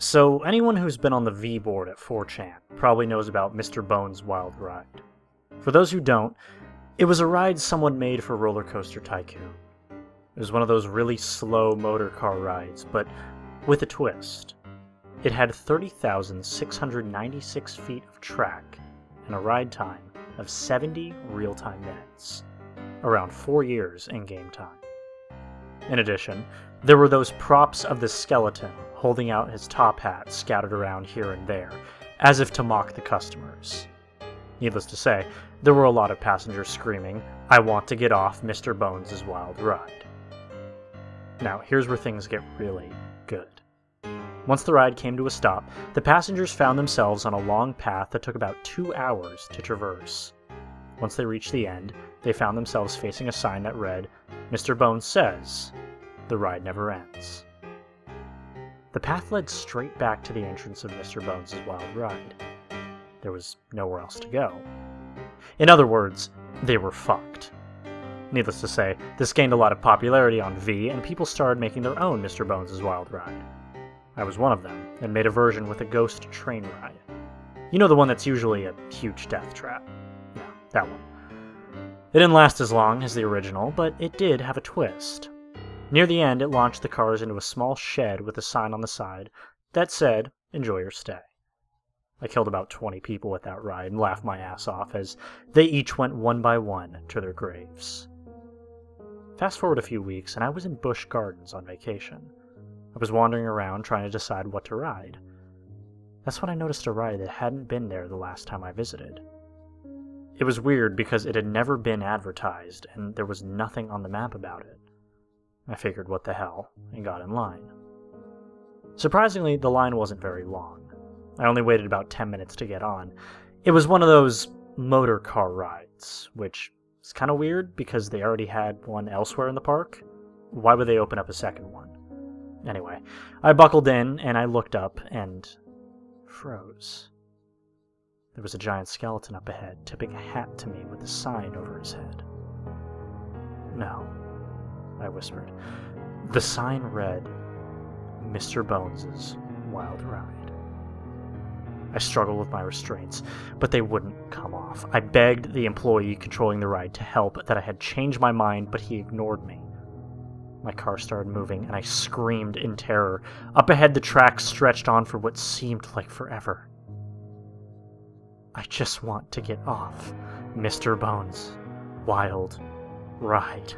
So, anyone who's been on the V board at 4chan probably knows about Mr. Bones' Wild Ride. For those who don't, it was a ride someone made for Roller Coaster Tycoon. It was one of those really slow motor car rides, but with a twist. It had 30,696 feet of track and a ride time of 70 real time minutes, around 4 years in game time. In addition, there were those props of the skeleton holding out his top hat scattered around here and there, as if to mock the customers. Needless to say, there were a lot of passengers screaming, I want to get off Mr. Bones' wild ride. Now, here's where things get really good. Once the ride came to a stop, the passengers found themselves on a long path that took about two hours to traverse. Once they reached the end, they found themselves facing a sign that read, Mr. Bones says, The ride never ends. The path led straight back to the entrance of Mr. Bones' wild ride. There was nowhere else to go. In other words, they were fucked. Needless to say, this gained a lot of popularity on V, and people started making their own Mr. Bones' Wild Ride. I was one of them, and made a version with a ghost train ride. You know the one that's usually a huge death trap. Yeah, that one. It didn't last as long as the original, but it did have a twist. Near the end, it launched the cars into a small shed with a sign on the side that said, Enjoy your stay. I killed about 20 people with that ride and laughed my ass off as they each went one by one to their graves. Fast forward a few weeks, and I was in Busch Gardens on vacation. I was wandering around trying to decide what to ride. That's when I noticed a ride that hadn't been there the last time I visited. It was weird because it had never been advertised, and there was nothing on the map about it. I figured what the hell, and got in line. Surprisingly, the line wasn't very long. I only waited about 10 minutes to get on. It was one of those motor car rides, which is kind of weird because they already had one elsewhere in the park. Why would they open up a second one? Anyway, I buckled in and I looked up and froze. There was a giant skeleton up ahead, tipping a hat to me with a sign over his head. No, I whispered. The sign read, Mr. Bones's Wild Ride. I struggled with my restraints, but they wouldn't come off. I begged the employee controlling the ride to help, that I had changed my mind, but he ignored me. My car started moving, and I screamed in terror. Up ahead, the track stretched on for what seemed like forever. I just want to get off Mr. Bones' wild ride.